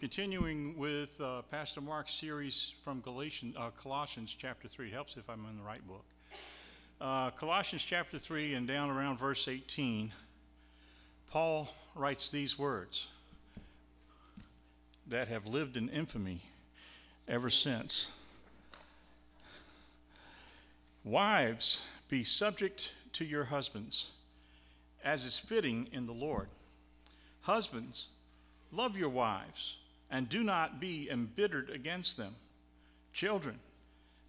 continuing with uh, Pastor Mark's series from Galatians, uh, Colossians chapter 3. It helps if I'm in the right book. Uh, Colossians chapter 3 and down around verse 18, Paul writes these words that have lived in infamy ever since. Wives, be subject to your husbands, as is fitting in the Lord. Husbands, love your wives, and do not be embittered against them. Children,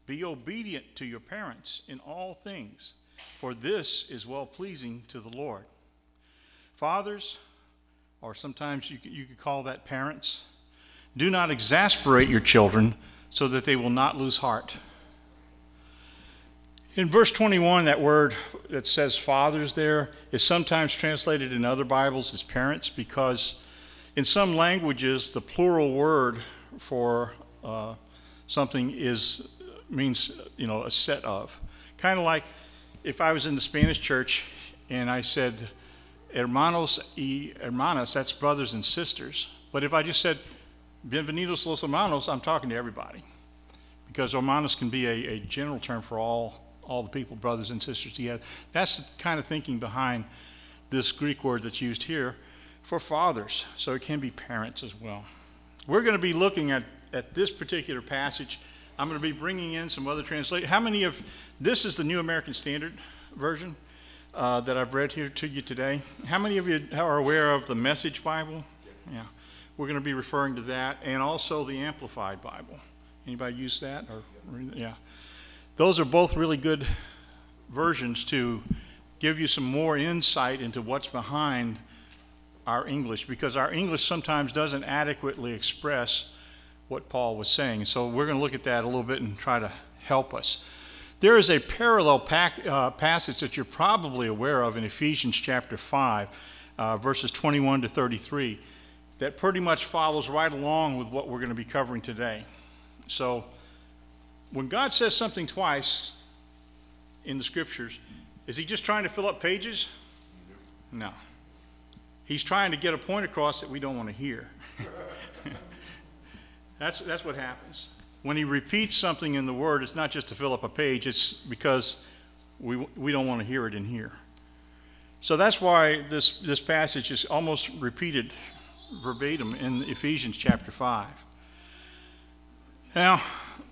be obedient to your parents in all things, for this is well pleasing to the Lord. Fathers, or sometimes you, you could call that parents, do not exasperate your children so that they will not lose heart. In verse 21, that word that says fathers there is sometimes translated in other Bibles as parents because in some languages the plural word for uh, something is means you know a set of. Kind of like if I was in the Spanish church and I said hermanos y hermanas that's brothers and sisters. But if I just said bienvenidos los hermanos I'm talking to everybody. Because hermanos can be a, a general term for all all the people, brothers and sisters together. That's the kind of thinking behind this Greek word that's used here for fathers. So it can be parents as well. We're going to be looking at, at this particular passage. I'm going to be bringing in some other translations. How many of this is the New American Standard version uh, that I've read here to you today? How many of you are aware of the Message Bible? Yeah. We're going to be referring to that and also the Amplified Bible. Anybody use that? Or yeah. Those are both really good versions to give you some more insight into what's behind our English because our English sometimes doesn't adequately express what Paul was saying. So we're going to look at that a little bit and try to help us. There is a parallel pack, uh, passage that you're probably aware of in Ephesians chapter 5, uh, verses 21 to 33, that pretty much follows right along with what we're going to be covering today. So when God says something twice in the scriptures, is he just trying to fill up pages? No. He's trying to get a point across that we don't want to hear. that's, that's what happens. When he repeats something in the word, it's not just to fill up a page, it's because we, we don't want to hear it in here. So that's why this, this passage is almost repeated verbatim in Ephesians chapter 5. Now,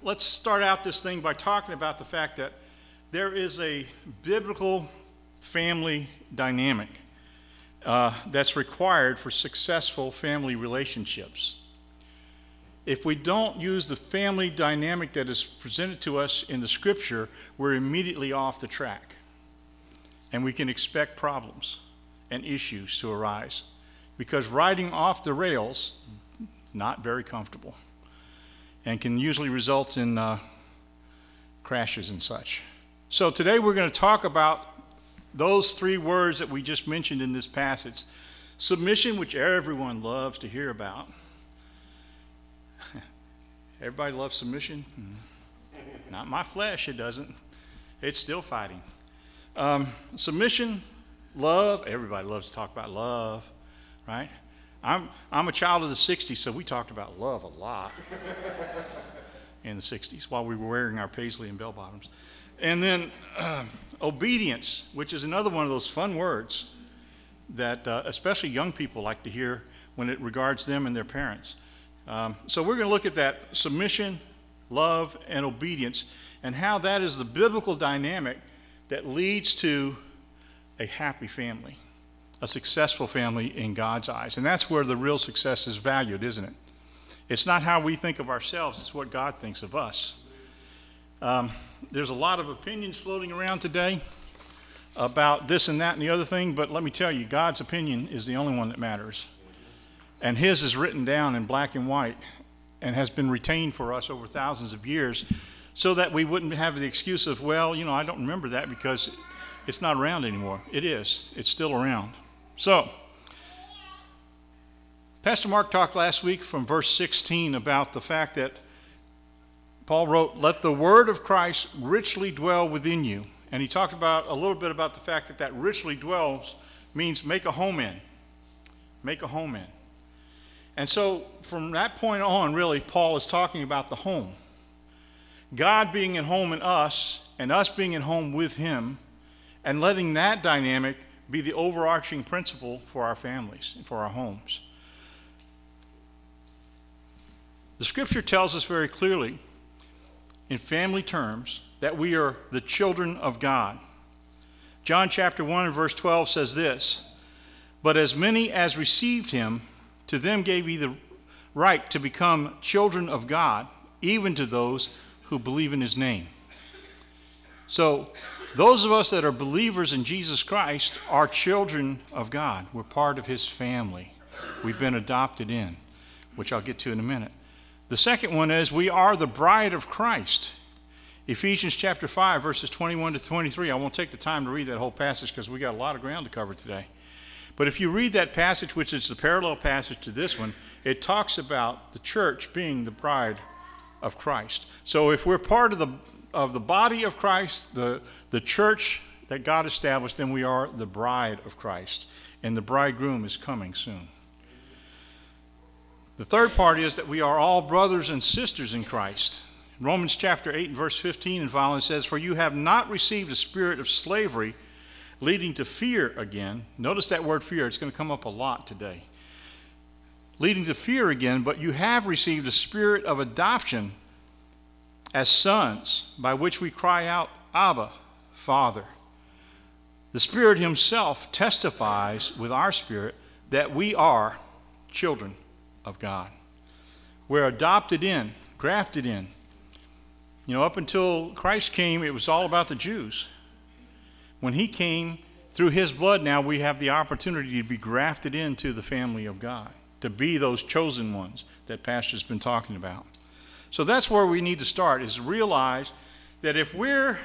let's start out this thing by talking about the fact that there is a biblical family dynamic uh, that's required for successful family relationships. If we don't use the family dynamic that is presented to us in the scripture, we're immediately off the track. And we can expect problems and issues to arise. Because riding off the rails, not very comfortable and can usually result in uh, crashes and such. So today we're going to talk about those three words that we just mentioned in this passage submission, which everyone loves to hear about. Everybody loves submission? Mm-hmm. Not my flesh, it doesn't. It's still fighting. Um, submission, love, everybody loves to talk about love, right? I'm, I'm a child of the 60s, so we talked about love a lot in the 60s while we were wearing our paisley and bell bottoms. And then obedience, which is another one of those fun words that uh, especially young people like to hear when it regards them and their parents. Um, so we're going to look at that submission, love, and obedience, and how that is the biblical dynamic that leads to a happy family a successful family in God's eyes. And that's where the real success is valued, isn't it? It's not how we think of ourselves, it's what God thinks of us. Um, there's a lot of opinions floating around today about this and that and the other thing, but let me tell you, God's opinion is the only one that matters. And His is written down in black and white and has been retained for us over thousands of years so that we wouldn't have the excuse of, well, you know, I don't remember that because it's not around anymore. It is, it's still around. So, Pastor Mark talked last week from verse 16 about the fact that Paul wrote, Let the word of Christ richly dwell within you. And he talked about a little bit about the fact that that richly dwells means make a home in. Make a home in. And so from that point on, really, Paul is talking about the home. God being at home in us, and us being at home with Him, and letting that dynamic be the overarching principle for our families, for our homes. The scripture tells us very clearly, in family terms, that we are the children of God. John chapter 1 and verse 12 says this But as many as received him, to them gave he the right to become children of God, even to those who believe in his name. So, those of us that are believers in Jesus Christ are children of God. We're part of his family. We've been adopted in, which I'll get to in a minute. The second one is we are the bride of Christ. Ephesians chapter 5, verses 21 to 23. I won't take the time to read that whole passage because we got a lot of ground to cover today. But if you read that passage, which is the parallel passage to this one, it talks about the church being the bride of Christ. So if we're part of the, of the body of Christ, the, the church that God established, then we are the bride of Christ. And the bridegroom is coming soon. The third part is that we are all brothers and sisters in Christ. Romans chapter 8 and verse 15 and following says, For you have not received a spirit of slavery leading to fear again. Notice that word fear, it's going to come up a lot today. Leading to fear again, but you have received a spirit of adoption as sons, by which we cry out, Abba, Father. The Spirit Himself testifies with our spirit that we are children of God. We're adopted in, grafted in. You know, up until Christ came, it was all about the Jews. When he came, through his blood, now we have the opportunity to be grafted into the family of God, to be those chosen ones that Pastor's been talking about. So that's where we need to start, is realize that if we're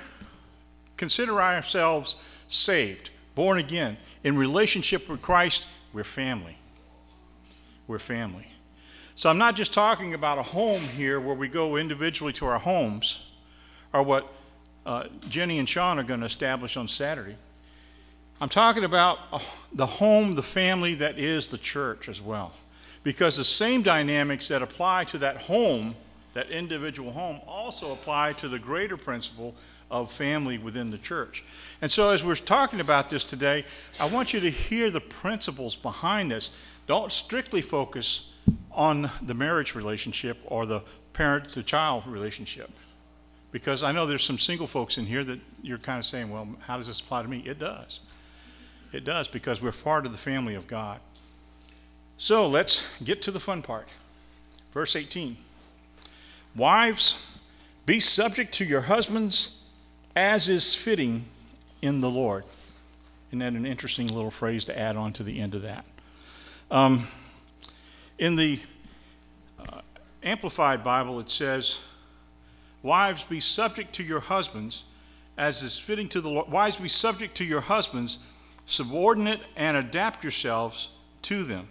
consider ourselves saved, born again, in relationship with Christ, we're family. We're family. So I'm not just talking about a home here where we go individually to our homes, or what uh, Jenny and Sean are going to establish on Saturday. I'm talking about uh, the home, the family that is the church as well. Because the same dynamics that apply to that home, that individual home, also apply to the greater principle of family within the church. And so, as we're talking about this today, I want you to hear the principles behind this. Don't strictly focus on the marriage relationship or the parent to child relationship. Because I know there's some single folks in here that you're kind of saying, well, how does this apply to me? It does. It does because we're part of the family of God. So let's get to the fun part. Verse 18 Wives, be subject to your husbands as is fitting in the Lord. Isn't that an interesting little phrase to add on to the end of that? Um, in the uh, Amplified Bible, it says, Wives, be subject to your husbands as is fitting to the Lord. Wives, be subject to your husbands, subordinate and adapt yourselves to them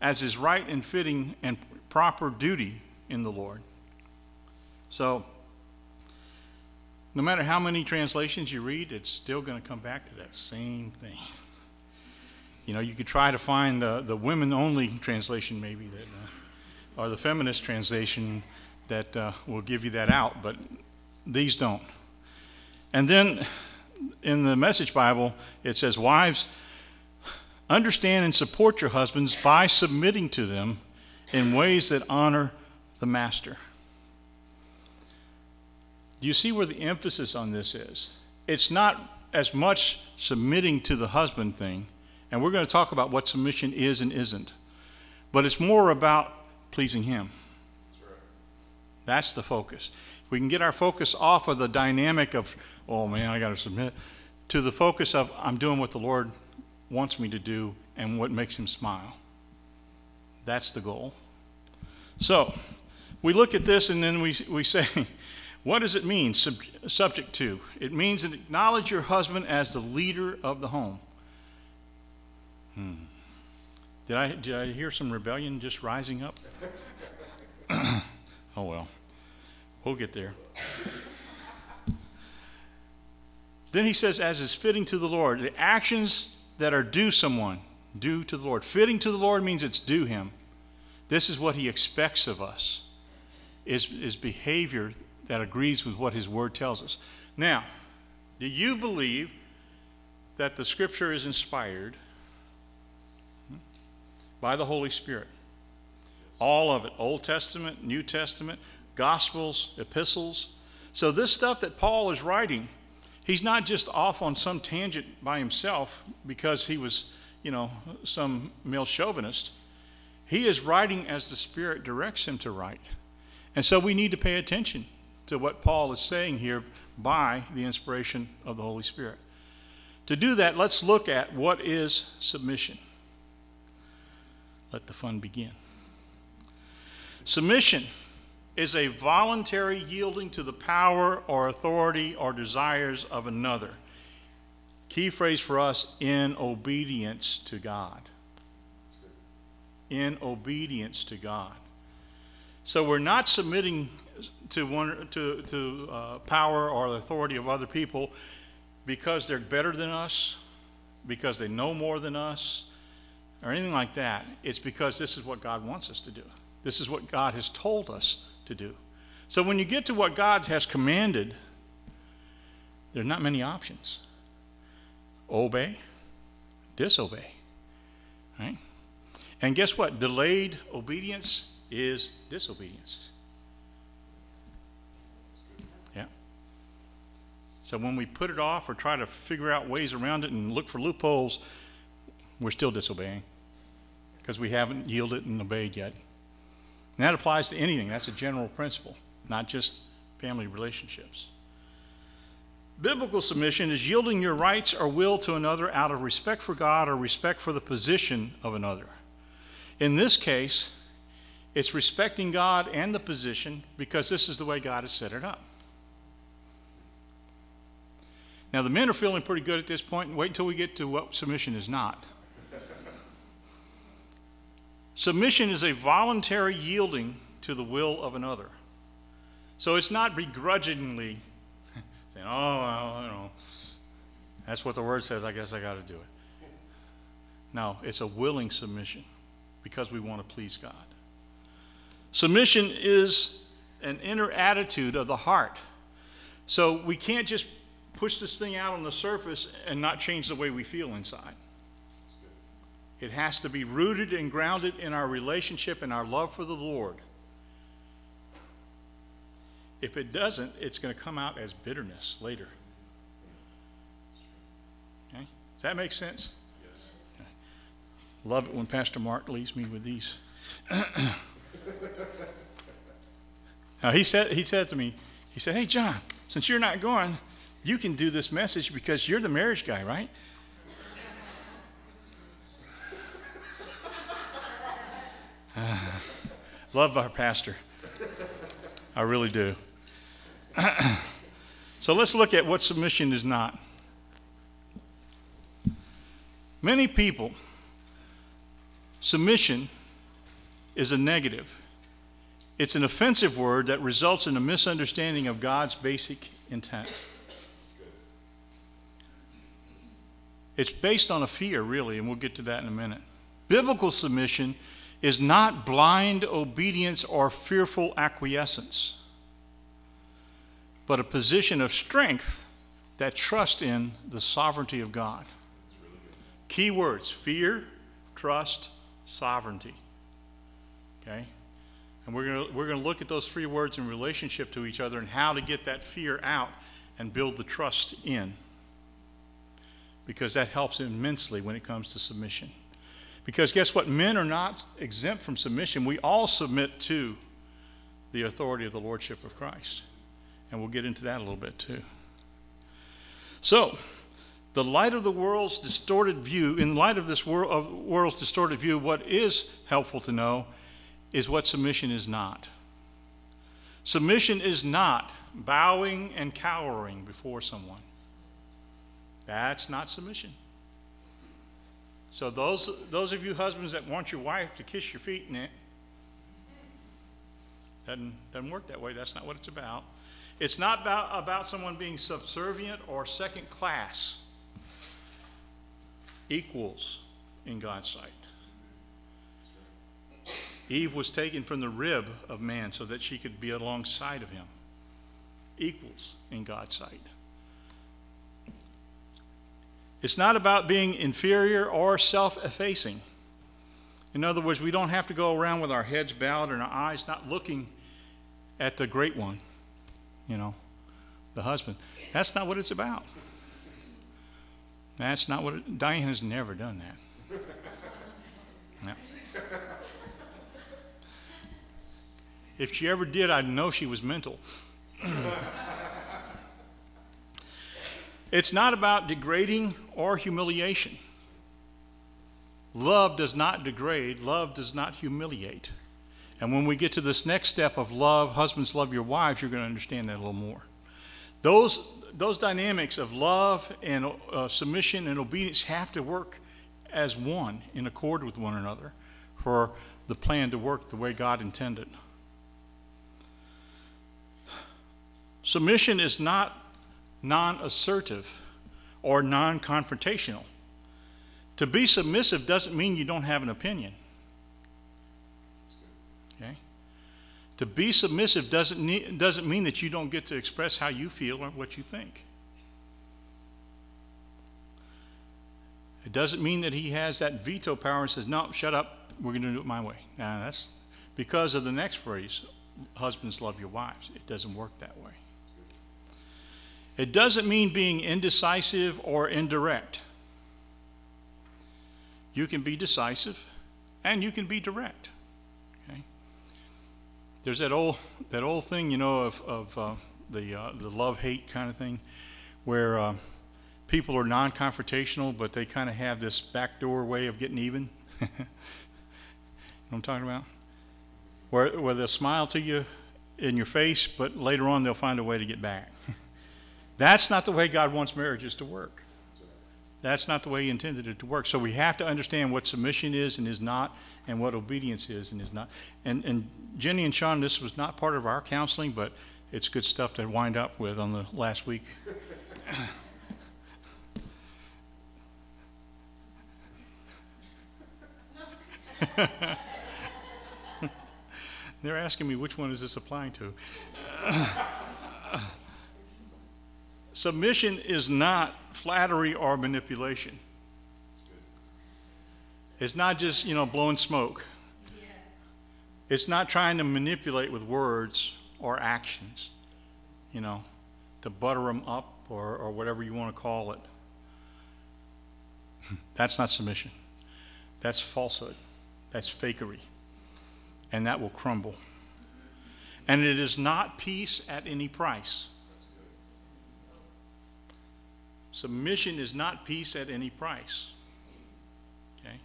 as is right and fitting and proper duty in the Lord. So, no matter how many translations you read, it's still going to come back to that same thing. You know, you could try to find the, the women only translation, maybe, that, uh, or the feminist translation that uh, will give you that out, but these don't. And then in the Message Bible, it says, Wives, understand and support your husbands by submitting to them in ways that honor the master. Do you see where the emphasis on this is? It's not as much submitting to the husband thing and we're going to talk about what submission is and isn't. But it's more about pleasing Him. That's, the focus. If we can get our focus off of the dynamic of, oh man, I got to submit, to the focus of, I'm doing what the Lord wants me to do and what makes Him smile. That's the goal. So, we look at this and then we, we say, what does it mean, sub, subject to? It means that acknowledge your husband as the leader of the home. Hmm. Did I, did I hear some rebellion just rising up? oh, well. We'll get there. then he says, as is fitting to the Lord, the actions that are due someone, due to the Lord. Fitting to the Lord means it's due him. This is what he expects of us is, is behavior that agrees with what his word tells us. Now, do you believe that the scripture is inspired by the Holy Spirit? All of it Old Testament, New Testament, Gospels, epistles. So, this stuff that Paul is writing, he's not just off on some tangent by himself because he was, you know, some male chauvinist. He is writing as the Spirit directs him to write. And so we need to pay attention to what Paul is saying here by the inspiration of the Holy Spirit. To do that, let's look at what is submission. Let the fun begin. Submission is a voluntary yielding to the power or authority or desires of another. Key phrase for us in obedience to God. In obedience to God. So we're not submitting to one to to uh, power or authority of other people because they're better than us, because they know more than us, or anything like that. It's because this is what God wants us to do. This is what God has told us to do. So when you get to what God has commanded, there are not many options. Obey, disobey. Right? And guess what? Delayed obedience is disobedience. Yeah. So when we put it off or try to figure out ways around it and look for loopholes, we're still disobeying because we haven't yielded and obeyed yet. And that applies to anything. That's a general principle, not just family relationships. Biblical submission is yielding your rights or will to another out of respect for God or respect for the position of another. In this case, it's respecting God and the position because this is the way God has set it up. Now, the men are feeling pretty good at this point, and wait until we get to what submission is not. Submission is a voluntary yielding to the will of another. So it's not begrudgingly saying, oh, well, you know, that's what the word says, I guess I got to do it. No, it's a willing submission because we want to please God. Submission is an inner attitude of the heart. So we can't just push this thing out on the surface and not change the way we feel inside. It has to be rooted and grounded in our relationship and our love for the Lord. If it doesn't, it's going to come out as bitterness later. Okay? Does that make sense? Yes. Love it when Pastor Mark leaves me with these. now he said he said to me, he said, Hey John, since you're not going, you can do this message because you're the marriage guy, right? Love our pastor. I really do. so let's look at what submission is not. Many people, submission is a negative. It's an offensive word that results in a misunderstanding of God's basic intent. It's based on a fear, really, and we'll get to that in a minute. Biblical submission is not blind obedience or fearful acquiescence, but a position of strength that trusts in the sovereignty of God. Really Key words fear, trust, sovereignty. Okay? And we're gonna we're going to look at those three words in relationship to each other and how to get that fear out and build the trust in. Because that helps immensely when it comes to submission. Because guess what? Men are not exempt from submission. We all submit to the authority of the Lordship of Christ. And we'll get into that a little bit too. So, the light of the world's distorted view, in light of this world, of world's distorted view, what is helpful to know is what submission is not. Submission is not bowing and cowering before someone. That's not submission. So those those of you husbands that want your wife to kiss your feet in it doesn't doesn't work that way. That's not what it's about. It's not about, about someone being subservient or second class. Equals in God's sight. Eve was taken from the rib of man so that she could be alongside of him, equals in God's sight. It's not about being inferior or self effacing. In other words, we don't have to go around with our heads bowed and our eyes not looking at the great one, you know, the husband. That's not what it's about. That's not what it, Diane has never done that. No. If she ever did, I'd know she was mental. it's not about degrading or humiliation. Love does not degrade, love does not humiliate. And when we get to this next step of love, husbands love your wives, you're going to understand that a little more. Those, those dynamics of love and uh, submission and obedience have to work as one in accord with one another for the plan to work the way God intended. Submission is not non assertive or non confrontational. To be submissive doesn't mean you don't have an opinion. Okay? To be submissive doesn't, doesn't mean that you don't get to express how you feel or what you think. It doesn't mean that he has that veto power and says, No, shut up, we're going to do it my way. Now, that's because of the next phrase husbands love your wives. It doesn't work that way. It doesn't mean being indecisive or indirect. You can be decisive and you can be direct. Okay? There's that old, that old thing, you know, of, of uh, the, uh, the love hate kind of thing where. Uh, people are non confrontational, but they kind of have this backdoor way of getting even. you know what I'm talking about? Where, where they'll smile to you in your face, but later on they'll find a way to get back. That's not the way God wants marriages to work. That's not the way He intended it to work. So we have to understand what submission is and is not, and what obedience is and is not. And, and Jenny and Sean, this was not part of our counseling, but it's good stuff to wind up with on the last week. They're asking me which one is this applying to. Submission is not flattery or manipulation. It's not just, you know, blowing smoke. It's not trying to manipulate with words or actions, you know, to butter them up or, or whatever you want to call it. That's not submission. That's falsehood. That's fakery. And that will crumble. And it is not peace at any price. Submission is not peace at any price. Okay?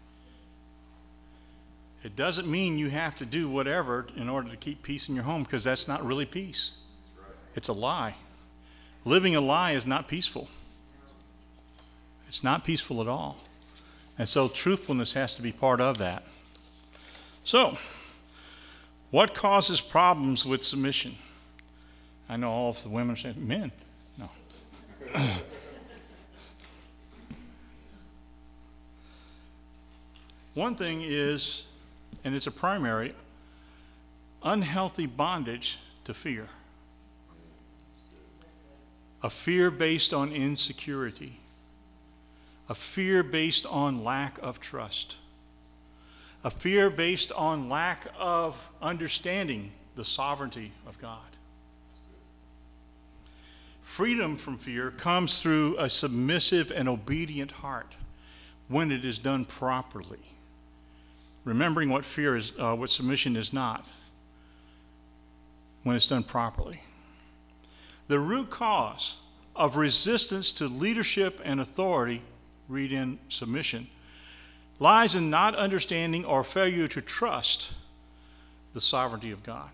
It doesn't mean you have to do whatever in order to keep peace in your home because that's not really peace. It's a lie. Living a lie is not peaceful. It's not peaceful at all. And so truthfulness has to be part of that. So, what causes problems with submission? I know all of the women saying, men. No. One thing is, and it's a primary, unhealthy bondage to fear. A fear based on insecurity. A fear based on lack of trust a fear based on lack of understanding the sovereignty of God. Freedom from fear comes through a submissive and obedient heart when it is done properly. Remembering what fear is, uh, what submission is not, when it's done properly. The root cause of resistance to leadership and authority, read in submission, lies in not understanding or failure to trust the sovereignty of God.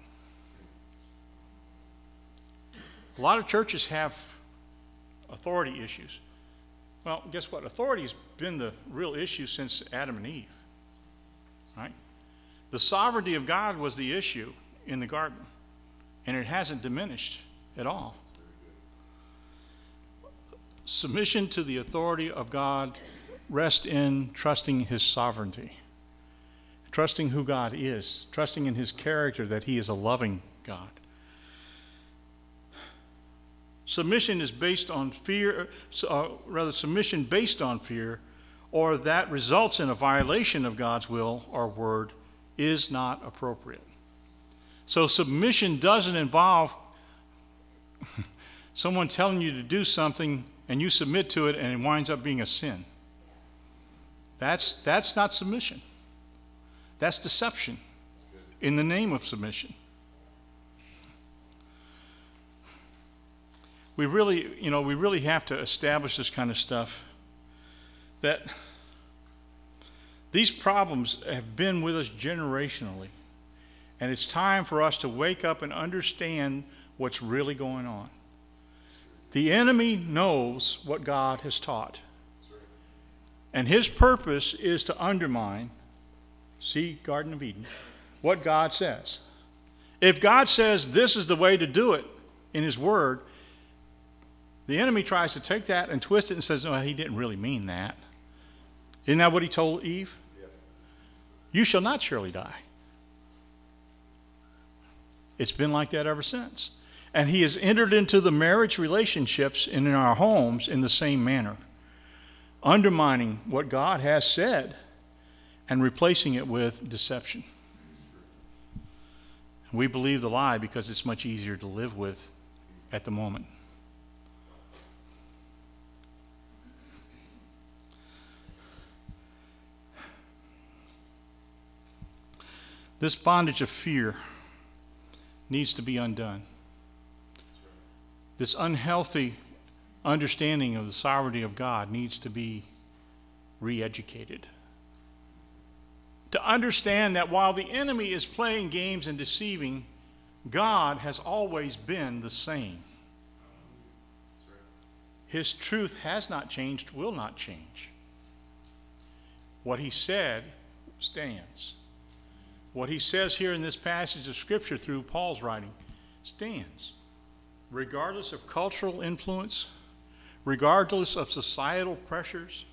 A lot of churches have authority issues. Well, guess what? Authority's been the real issue since Adam and Eve. Right? The sovereignty of God was the issue in the garden, and it hasn't diminished at all. Submission to the authority of God rest in trusting his sovereignty. trusting who God is, trusting in his character that he is a loving God. Submission is based on fear, uh, rather, submission based on fear, or that results in a violation of God's will or word, is not appropriate. So, submission doesn't involve someone telling you to do something and you submit to it and it winds up being a sin. That's, that's not submission. That's deception in the name of submission. We really, you know, we really have to establish this kind of stuff that these problems have been with us generationally. And it's time for us to wake up and understand what's really going on. The enemy knows what God has taught. And his purpose is to undermine, see Garden of Eden, what God says. If God says this is the way to do it in his word, the enemy tries to take that and twist it and says, no, he didn't really mean that. Isn't that what he told Eve? You shall not surely die. It's been like that ever since. And he has entered into the marriage relationships and in our homes in the same manner, undermining what God has said and replacing it with deception. We believe the lie because it's much easier to live with at the moment. This bondage of fear needs to be undone. This unhealthy understanding of the sovereignty of God needs to be re educated. To understand that while the enemy is playing games and deceiving, God has always been the same. His truth has not changed, will not change. What he said stands. What he says here in this passage of Scripture through Paul's writing stands. Regardless of cultural influence, regardless of societal pressures,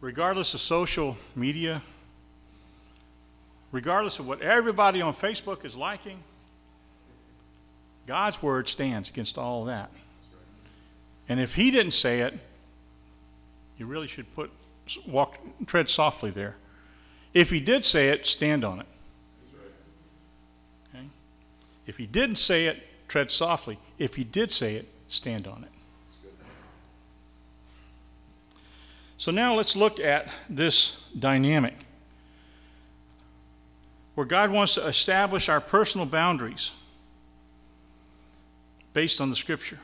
regardless of social media, regardless of what everybody on Facebook is liking, God's word stands against all that. And if he didn't say it, you really should put walk tread softly there. If he did say it, stand on it. If he didn't say it, tread softly. If he did say it, stand on it. So now let's look at this dynamic where God wants to establish our personal boundaries based on the scripture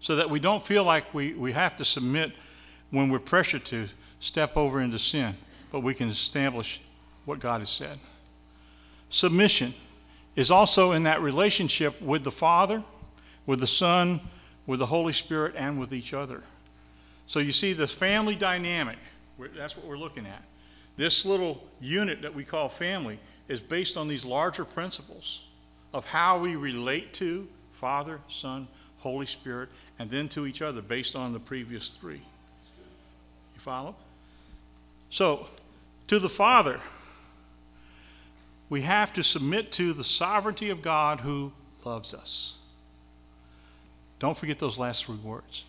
so that we don't feel like we, we have to submit when we're pressured to step over into sin, but we can establish what God has said. Submission is also in that relationship with the Father, with the Son, with the Holy Spirit, and with each other. So you see this family dynamic. That's what we're looking at. This little unit that we call family is based on these larger principles of how we relate to Father, Son, Holy Spirit, and then to each other based on the previous three. You follow? So, to the Father, we have to submit to the sovereignty of God who loves us. Don't forget those last three words.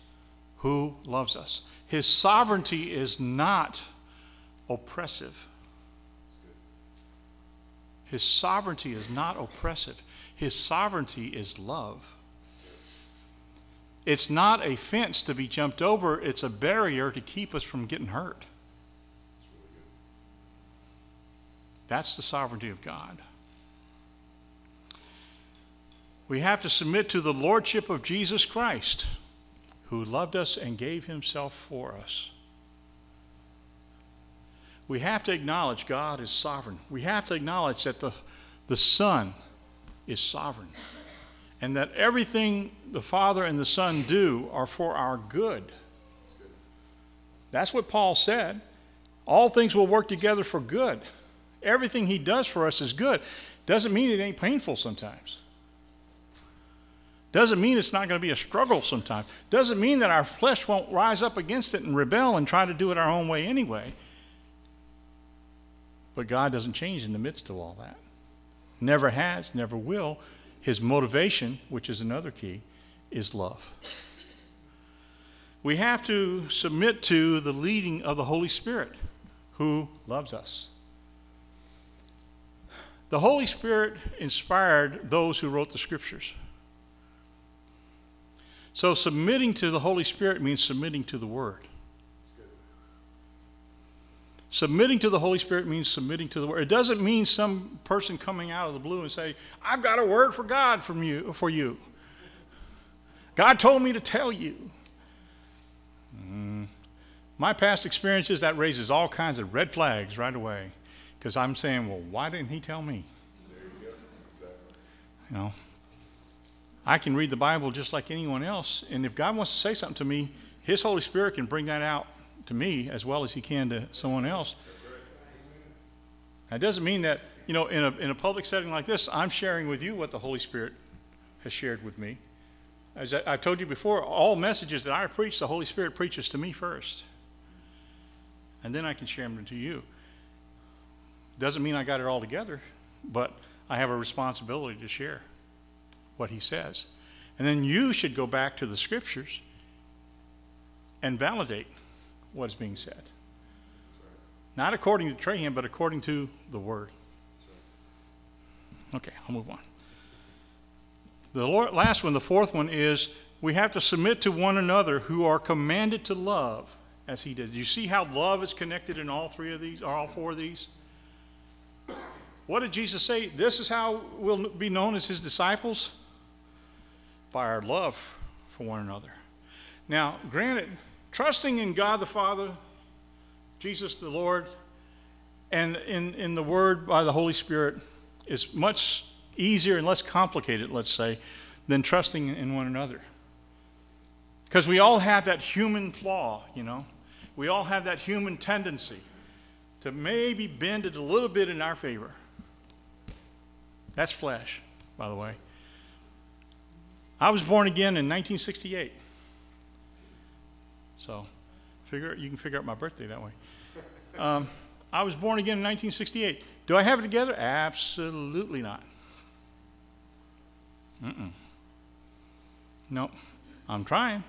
Who loves us. His sovereignty is not oppressive. His sovereignty is not oppressive. His sovereignty is love. It's not a fence to be jumped over, it's a barrier to keep us from getting hurt. That's the sovereignty of God. We have to submit to the lordship of Jesus Christ, who loved us and gave himself for us. We have to acknowledge God is sovereign. We have to acknowledge that the, the Son is sovereign and that everything the Father and the Son do are for our good. That's what Paul said. All things will work together for good everything He does for us is good. Doesn't mean it ain't painful sometimes. Doesn't mean it's not going to be a struggle sometimes. Doesn't mean that our flesh won't rise up against it and rebel and try to do it our own way anyway. But God doesn't change in the midst of all that. Never has, never will. His motivation, which is another key, is love. We have to submit to the leading of the Holy Spirit who loves us. The Holy Spirit inspired those who wrote the scriptures. So submitting to the Holy Spirit means submitting to the Word. Submitting to the Holy Spirit means submitting to the Word. It doesn't mean some person coming out of the blue and say, "I've got a word for God from you for you." God told me to tell you. Mm. My past experiences that raises all kinds of red flags right away, because I'm saying, "Well, why didn't He tell me?" You, exactly. you know, I can read the Bible just like anyone else, and if God wants to say something to me, His Holy Spirit can bring that out to me as well as he can to someone else. That doesn't mean that, you know, in a, in a public setting like this, I'm sharing with you what the Holy Spirit has shared with me. As I, have told you before, all messages that I preach, the Holy Spirit preaches to me first. And then I can share them to you. Doesn't mean I got it all together, but I have a responsibility to share what he says. And then you should go back to the scriptures and validate what is being said. Not according to Trahan, but according to the Word. Okay, I'll move on. The last one, the fourth one, is we have to submit to one another who are commanded to love as he did. You see how love is connected in all three of these, or all four of these? What did Jesus say? This is how we'll be known as his disciples? By our love for one another. Now, granted, Trusting in God the Father, Jesus the Lord, and in, in the Word by the Holy Spirit is much easier and less complicated, let's say, than trusting in one another. Because we all have that human flaw, you know. We all have that human tendency to maybe bend it a little bit in our favor. That's flesh, by the way. I was born again in 1968. So figure you can figure out my birthday that way. Um, I was born again in 1968. Do I have it together? Absolutely not. Mm-mm. No, I'm trying.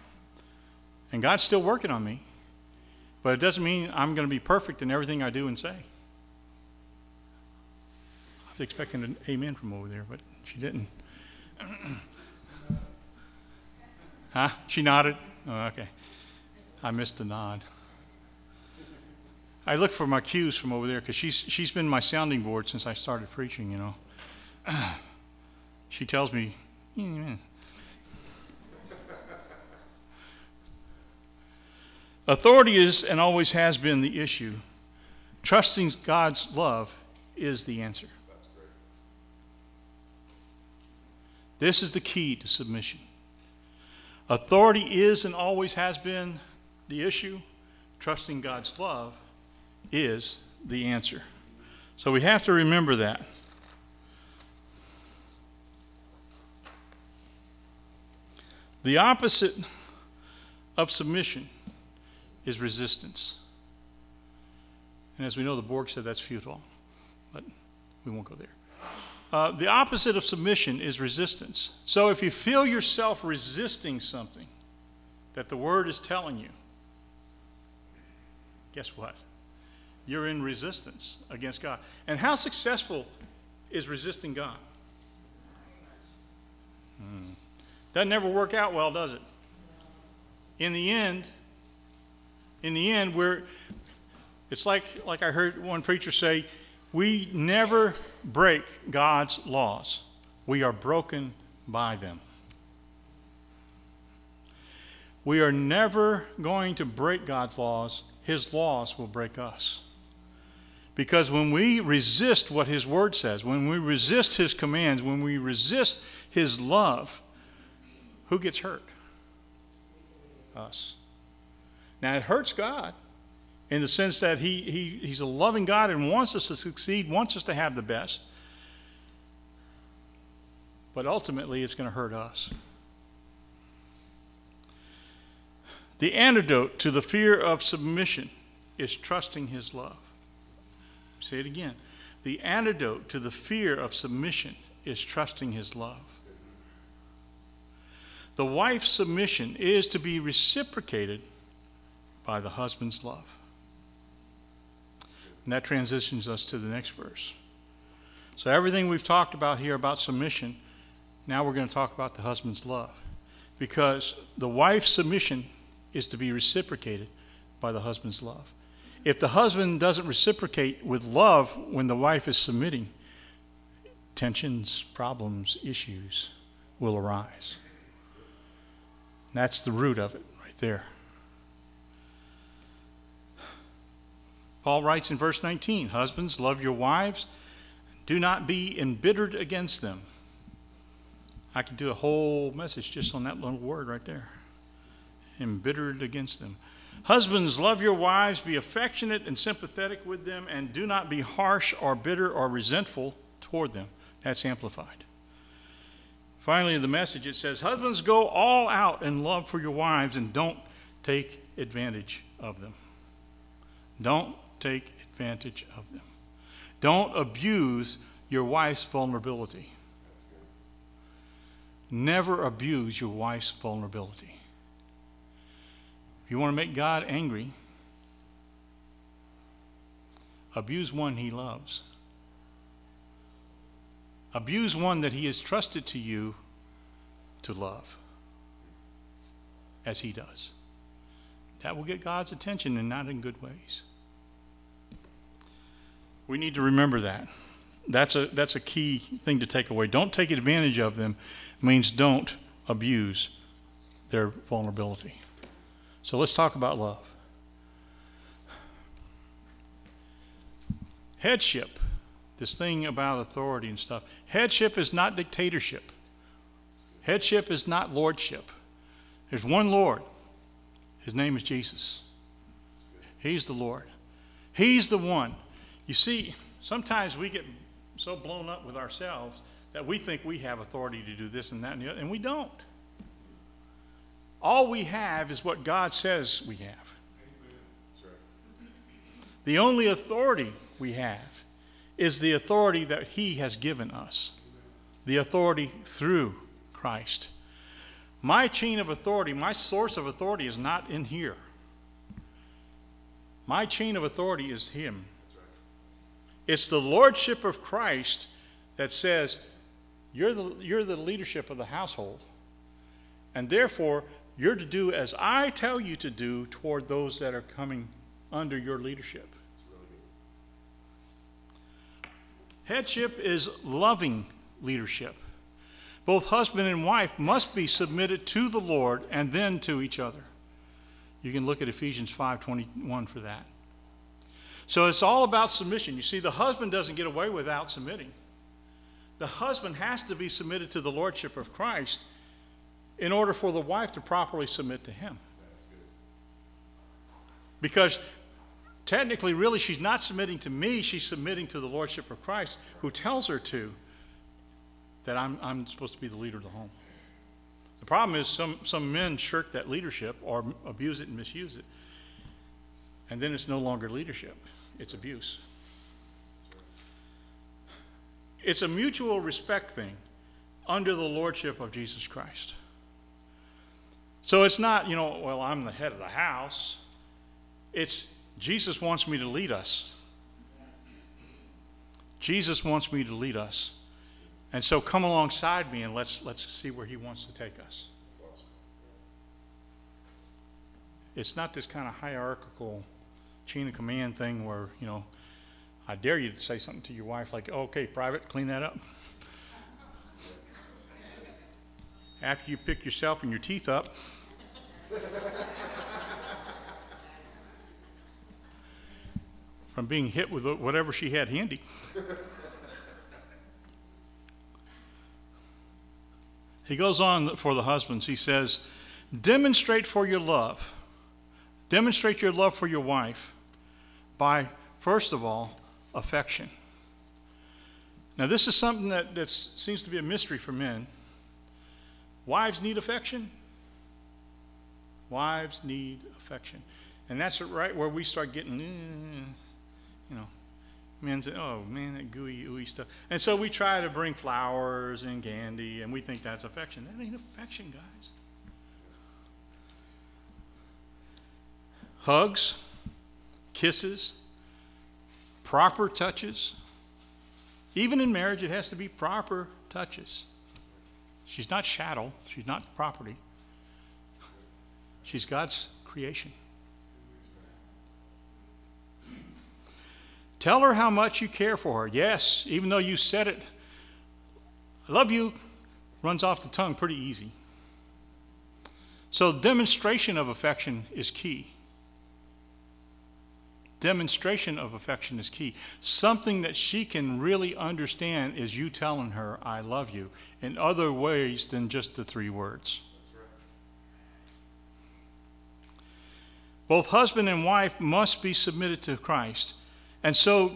And God's still working on me. But it doesn't mean I'm going to be perfect in everything I do and say. Was expecting an amen from over there, but she didn't. huh? She nodded? Oh, okay. I missed the nod. I look for my cues from over there because she's, she's been my sounding board since I started preaching, you know. she tells me, Authority is and always has been the issue. Trusting God's love is the answer. This is the key to submission. Authority is and always has been the issue, trusting God's love, is the answer. So we have to remember that. The opposite of submission is resistance. And as we know, the Borg said that's futile, but we won't go there. Uh, the opposite of submission is resistance. So if you feel yourself resisting something that the Word is telling you, guess what? You're in resistance against God. And how successful is resisting God? Hmm. Doesn't never work out well, does it? In the end, in the end, we're it's like like I heard one preacher say, we never break God's laws. We are broken by them. We are never going to break God's laws his laws will break us. Because when we resist what His Word says, when we resist His commands, when we resist His love, who gets hurt? Us. Now, it hurts God in the sense that he, he, He's a loving God and wants us to succeed, wants us to have the best. But ultimately, it's going to hurt us. The antidote to the fear of submission is trusting His love. Say it again. The antidote to the fear of submission is trusting his love. The wife's submission is to be reciprocated by the husband's love. And that transitions us to the next verse. So, everything we've talked about here about submission, now we're going to talk about the husband's love. Because the wife's submission is to be reciprocated by the husband's love. If the husband doesn't reciprocate with love when the wife is submitting, tensions, problems, issues will arise. That's the root of it right there. Paul writes in verse 19 Husbands, love your wives, do not be embittered against them. I could do a whole message just on that little word right there. Embittered against them. Husbands, love your wives, be affectionate and sympathetic with them, and do not be harsh or bitter or resentful toward them. That's amplified. Finally, in the message, it says, Husbands, go all out in love for your wives and don't take advantage of them. Don't take advantage of them. Don't abuse your wife's vulnerability. Never abuse your wife's vulnerability. If you want to make God angry, abuse one he loves. Abuse one that he has trusted to you to love, as he does. That will get God's attention and not in good ways. We need to remember that. That's a, that's a key thing to take away. Don't take advantage of them means don't abuse their vulnerability. So let's talk about love. Headship, this thing about authority and stuff, headship is not dictatorship. Headship is not lordship. There's one Lord. His name is Jesus. He's the Lord. He's the one. You see, sometimes we get so blown up with ourselves that we think we have authority to do this and that and the other, and we don't. All we have is what God says we have. The only authority we have is the authority that He has given us, the authority through Christ. My chain of authority, my source of authority is not in here. My chain of authority is Him. It's the lordship of Christ that says, you're the, you're the leadership of the household. And therefore, you're to do as I tell you to do toward those that are coming under your leadership. Headship is loving leadership. Both husband and wife must be submitted to the Lord and then to each other. You can look at Ephesians 5:21 for that. So it's all about submission. You see, the husband doesn't get away without submitting. The husband has to be submitted to the lordship of Christ in order for the wife to properly submit to him. Because technically, really, she's not submitting to me, she's submitting to the lordship of Christ, who tells her to that I'm, I'm supposed to be the leader of the home. The problem is some, some men shirk that leadership or abuse it and misuse it. And then it's no longer leadership it's abuse. It's a mutual respect thing under the lordship of Jesus Christ. So it's not, you know, well, I'm the head of the house. It's Jesus wants me to lead us. Jesus wants me to lead us. And so come alongside me and let's let's see where he wants to take us. It's not this kind of hierarchical chain of command thing where, you know, I dare you to say something to your wife like, okay, private, clean that up. After you pick yourself and your teeth up, from being hit with whatever she had handy. he goes on for the husbands. He says, Demonstrate for your love. Demonstrate your love for your wife by, first of all, affection. Now, this is something that that seems to be a mystery for men. Wives need affection. Wives need affection. And that's right where we start getting, eh, you know, Men say, oh man, that gooey, ooey stuff. And so we try to bring flowers and candy, and we think that's affection. That ain't affection, guys. Hugs, kisses, proper touches. Even in marriage, it has to be proper touches. She's not chattel, she's not property. She's God's creation. Tell her how much you care for her. Yes, even though you said it, I love you, runs off the tongue pretty easy. So, demonstration of affection is key. Demonstration of affection is key. Something that she can really understand is you telling her, I love you, in other ways than just the three words. Both husband and wife must be submitted to Christ. And so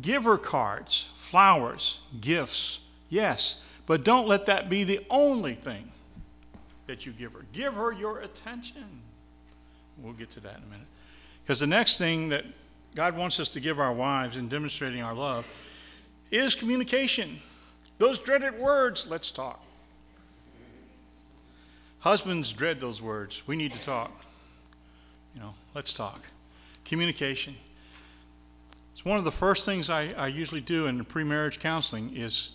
give her cards, flowers, gifts, yes, but don't let that be the only thing that you give her. Give her your attention. We'll get to that in a minute. Because the next thing that God wants us to give our wives in demonstrating our love is communication. Those dreaded words, let's talk. Husbands dread those words. We need to talk. You know, let's talk. Communication. It's one of the first things I, I usually do in pre-marriage counseling is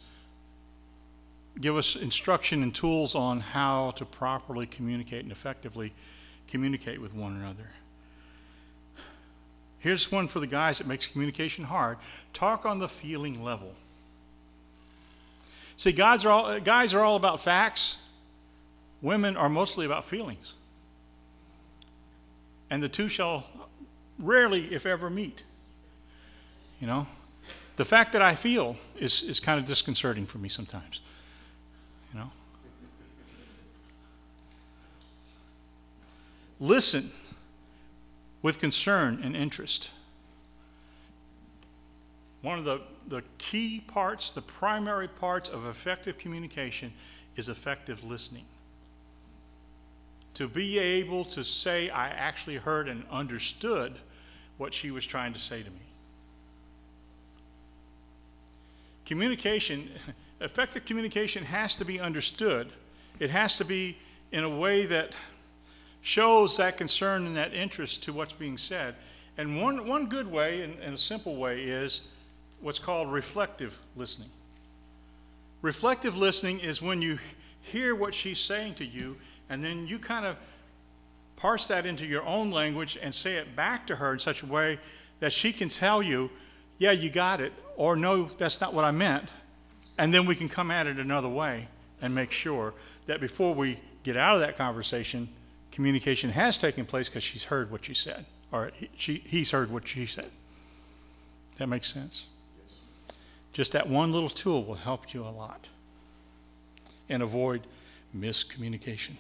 give us instruction and tools on how to properly communicate and effectively communicate with one another. Here's one for the guys that makes communication hard. Talk on the feeling level. See, guys are all, guys are all about facts. Women are mostly about feelings. And the two shall rarely, if ever, meet. You know? The fact that I feel is, is kind of disconcerting for me sometimes. You know? Listen with concern and interest. One of the, the key parts, the primary parts of effective communication is effective listening. To be able to say, I actually heard and understood what she was trying to say to me. Communication, effective communication has to be understood. It has to be in a way that shows that concern and that interest to what's being said. And one, one good way and, and a simple way is what's called reflective listening. Reflective listening is when you hear what she's saying to you and then you kind of parse that into your own language and say it back to her in such a way that she can tell you, yeah, you got it, or no, that's not what I meant. And then we can come at it another way and make sure that before we get out of that conversation, communication has taken place because she's heard what you said, or he, she, he's heard what she said. That makes sense? Just that one little tool will help you a lot and avoid miscommunication.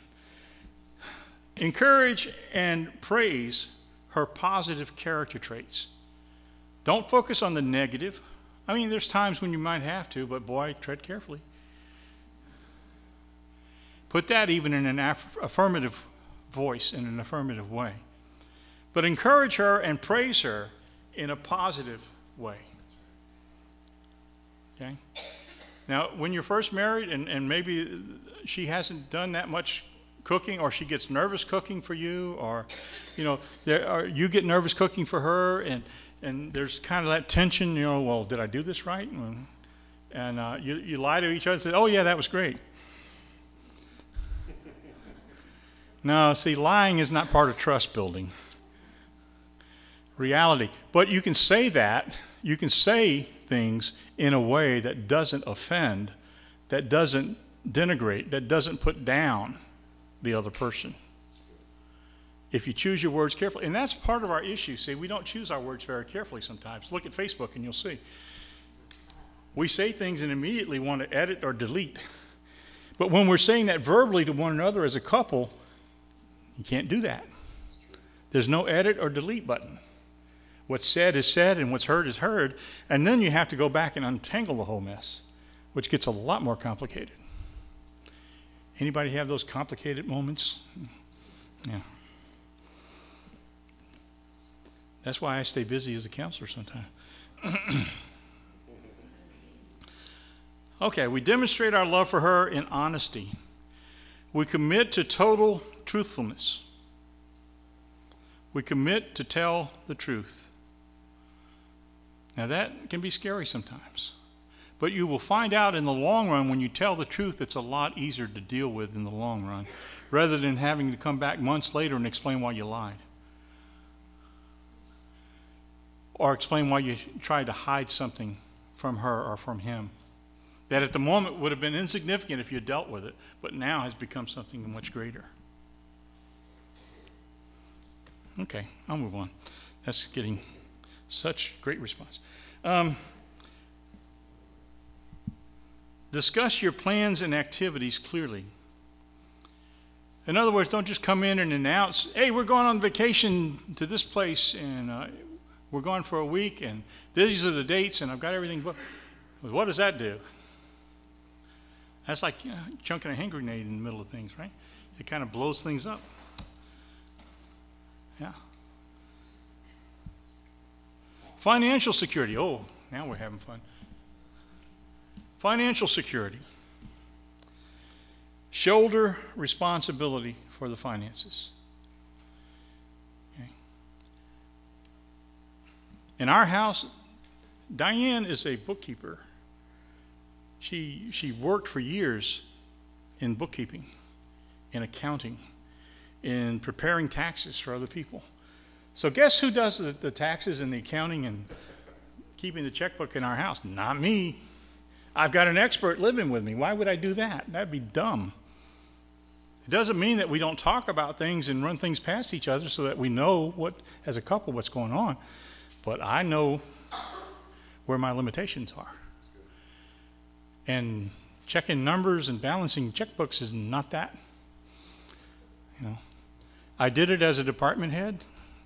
Encourage and praise her positive character traits. Don't focus on the negative. I mean, there's times when you might have to, but boy, tread carefully. Put that even in an aff- affirmative voice in an affirmative way. But encourage her and praise her in a positive way. Okay? Now, when you're first married and, and maybe she hasn't done that much cooking or she gets nervous cooking for you or, you know, there are, you get nervous cooking for her and, and there's kind of that tension, you know, well, did I do this right? And uh, you, you lie to each other and say, oh, yeah, that was great. No, see, lying is not part of trust building. Reality. But you can say that, you can say things in a way that doesn't offend, that doesn't denigrate, that doesn't put down the other person. If you choose your words carefully, and that's part of our issue. See, we don't choose our words very carefully sometimes. Look at Facebook and you'll see. We say things and immediately want to edit or delete. But when we're saying that verbally to one another as a couple, you can't do that. There's no edit or delete button. What's said is said and what's heard is heard, and then you have to go back and untangle the whole mess, which gets a lot more complicated. Anybody have those complicated moments? Yeah. That's why I stay busy as a counselor sometimes. okay, we demonstrate our love for her in honesty. We commit to total truthfulness. We commit to tell the truth. Now, that can be scary sometimes. But you will find out in the long run when you tell the truth, it's a lot easier to deal with in the long run rather than having to come back months later and explain why you lied. Or explain why you tried to hide something from her or from him. That at the moment would have been insignificant if you dealt with it, but now has become something much greater. Okay, I'll move on. That's getting such great response. Um, discuss your plans and activities clearly. In other words, don't just come in and announce, hey, we're going on vacation to this place and uh, we're going for a week and these are the dates and I've got everything booked. What does that do? That's like you know, chunking a hand grenade in the middle of things, right? It kind of blows things up. Yeah. Financial security. Oh, now we're having fun. Financial security. Shoulder responsibility for the finances. Okay. In our house, Diane is a bookkeeper. She, she worked for years in bookkeeping, in accounting, in preparing taxes for other people. So, guess who does the, the taxes and the accounting and keeping the checkbook in our house? Not me. I've got an expert living with me. Why would I do that? That'd be dumb. It doesn't mean that we don't talk about things and run things past each other so that we know what, as a couple, what's going on. But I know where my limitations are. And checking numbers and balancing checkbooks is not that. You know, I did it as a department head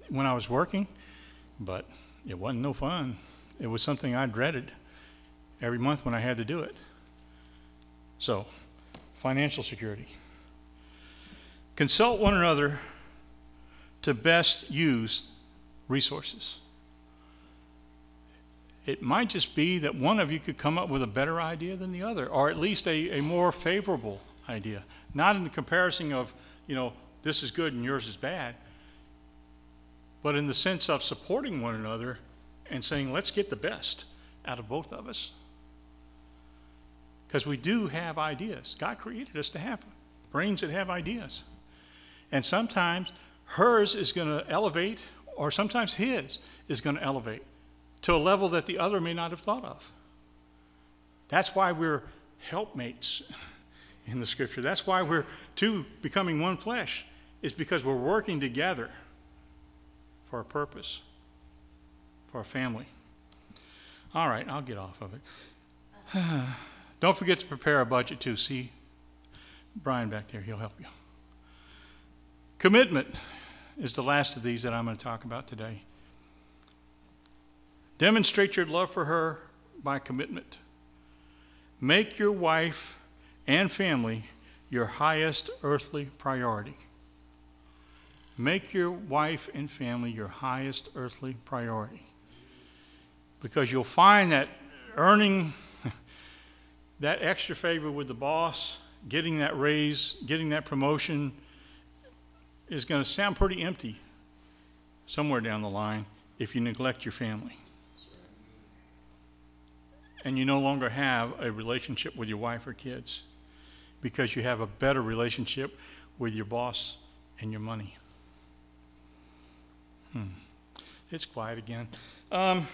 when I was working, but it wasn't no fun. It was something I dreaded every month when I had to do it. So, financial security. Consult one another to best use resources. It might just be that one of you could come up with a better idea than the other, or at least a, a more favorable idea. Not in the comparison of, you know, this is good and yours is bad, but in the sense of supporting one another and saying, let's get the best out of both of us. Because we do have ideas. God created us to have brains that have ideas. And sometimes hers is going to elevate, or sometimes his is going to elevate to a level that the other may not have thought of. That's why we're helpmates in the scripture. That's why we're two becoming one flesh, is because we're working together for a purpose, for a family. All right, I'll get off of it. Don't forget to prepare a budget too. See Brian back there, he'll help you. Commitment is the last of these that I'm going to talk about today. Demonstrate your love for her by commitment. Make your wife and family your highest earthly priority. Make your wife and family your highest earthly priority. Because you'll find that earning that extra favor with the boss, getting that raise, getting that promotion is going to sound pretty empty somewhere down the line if you neglect your family and you no longer have a relationship with your wife or kids because you have a better relationship with your boss and your money. Hmm. It's quiet again. Um,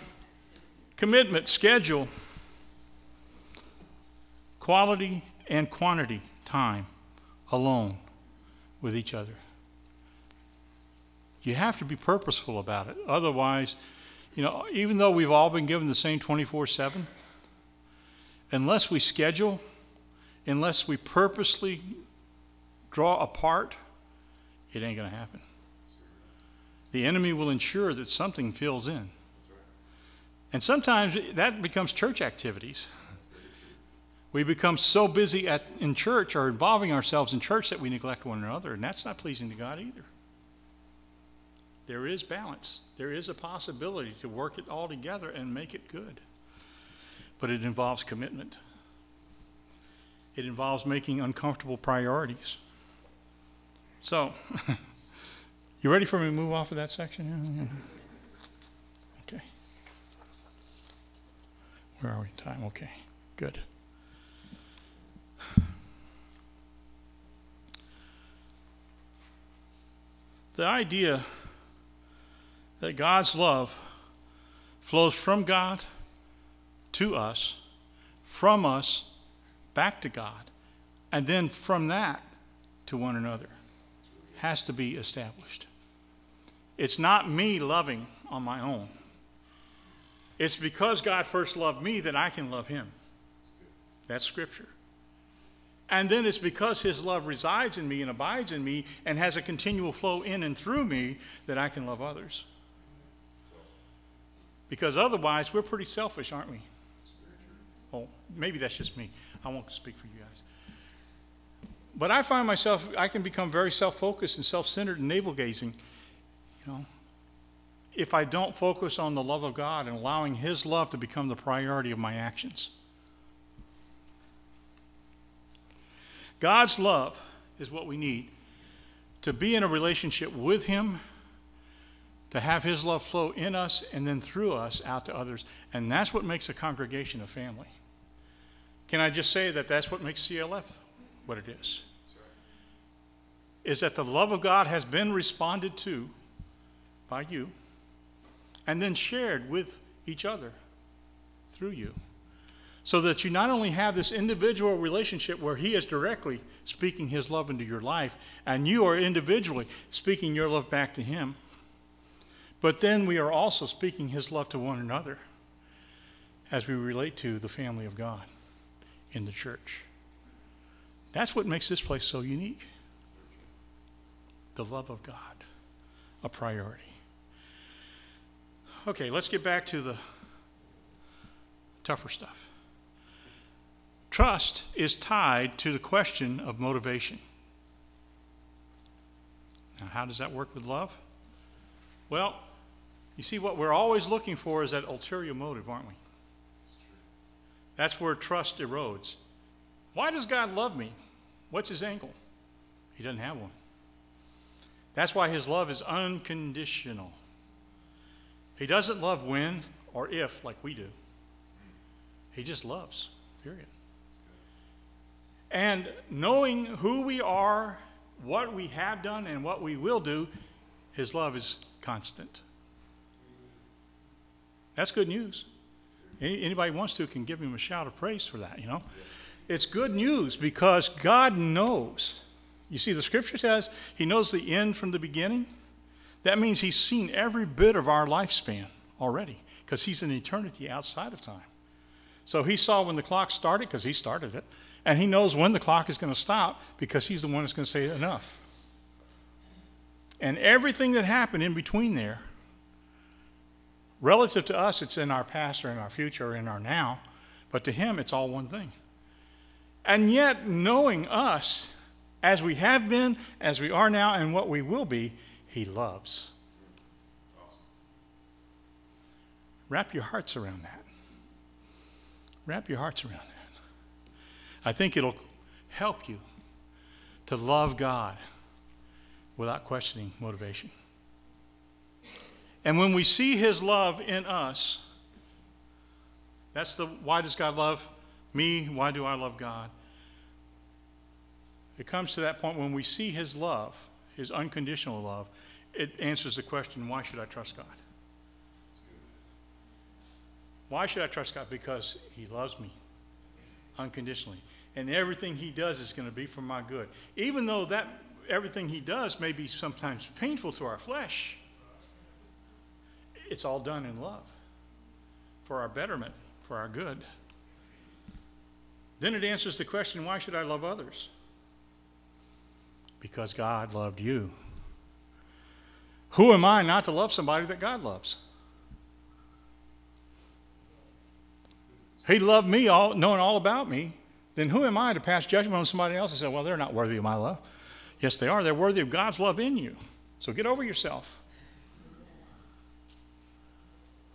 commitment, schedule, quality and quantity time alone with each other. You have to be purposeful about it. Otherwise, you know, even though we've all been given the same 24 7, unless we schedule, unless we purposely draw apart, it ain't going to happen. The enemy will ensure that something fills in. And sometimes that becomes church activities. We become so busy at, in church or involving ourselves in church that we neglect one another, and that's not pleasing to God either. there is balance. There is a possibility to work it all together and make it good. But it involves commitment. It involves making uncomfortable priorities. So, you ready for me to move off of that section? Okay. Where are we in time? Okay, good. The idea that God's love flows from God to us, from us back to God, and then from that to one another has to be established. It's not me loving on my own. It's because God first loved me that I can love him. That's scripture. And then it's because his love resides in me and abides in me and has a continual flow in and through me that I can love others. Because otherwise, we're pretty selfish, aren't we? Well, maybe that's just me. I won't speak for you guys. But I find myself, I can become very self focused and self centered and navel gazing, you know, if I don't focus on the love of God and allowing His love to become the priority of my actions. God's love is what we need to be in a relationship with Him to have His love flow in us and then through us out to others. And that's what makes a congregation a family. Can I just say that that's what makes CLF what it is? Is that the love of God has been responded to by you and then shared with each other through you. So that you not only have this individual relationship where He is directly speaking His love into your life, and you are individually speaking your love back to Him but then we are also speaking his love to one another as we relate to the family of God in the church. That's what makes this place so unique. The love of God, a priority. Okay, let's get back to the tougher stuff. Trust is tied to the question of motivation. Now, how does that work with love? Well, you see, what we're always looking for is that ulterior motive, aren't we? That's where trust erodes. Why does God love me? What's his angle? He doesn't have one. That's why his love is unconditional. He doesn't love when or if like we do. He just loves, period. And knowing who we are, what we have done, and what we will do, his love is constant. That's good news. Anybody wants to can give him a shout of praise for that, you know? It's good news because God knows. You see, the scripture says he knows the end from the beginning. That means he's seen every bit of our lifespan already because he's an eternity outside of time. So he saw when the clock started because he started it, and he knows when the clock is going to stop because he's the one that's going to say enough. And everything that happened in between there Relative to us, it's in our past or in our future or in our now, but to him, it's all one thing. And yet, knowing us as we have been, as we are now, and what we will be, he loves. Awesome. Wrap your hearts around that. Wrap your hearts around that. I think it'll help you to love God without questioning motivation. And when we see his love in us, that's the why does God love me? Why do I love God? It comes to that point when we see his love, his unconditional love, it answers the question why should I trust God? Why should I trust God? Because he loves me unconditionally. And everything he does is going to be for my good. Even though that everything he does may be sometimes painful to our flesh it's all done in love for our betterment, for our good. Then it answers the question why should I love others? Because God loved you. Who am I not to love somebody that God loves? He loved me, all, knowing all about me. Then who am I to pass judgment on somebody else and say, well, they're not worthy of my love? Yes, they are. They're worthy of God's love in you. So get over yourself.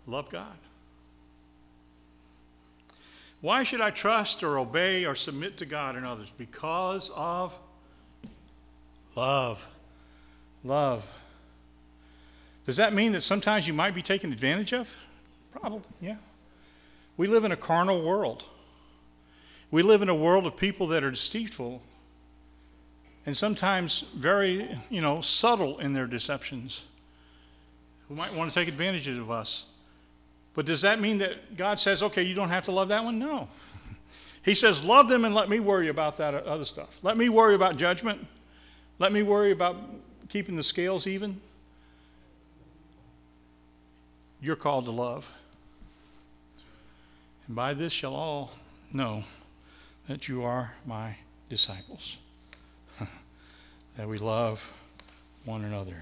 Love God. Why should I trust or obey or submit to God and others? Because of love. Love. Does that mean that sometimes you might be taken advantage of? Probably, yeah. We live in a carnal world. We live in a world of people that are deceitful and sometimes very, you know, subtle in their deceptions who might want to take advantage of us. But does that mean that God says, okay, you don't have to love that one? No. He says, love them and let me worry about that other stuff. Let me worry about judgment. Let me worry about keeping the scales even. You're called to love. And by this shall all know that you are my disciples, that we love one another.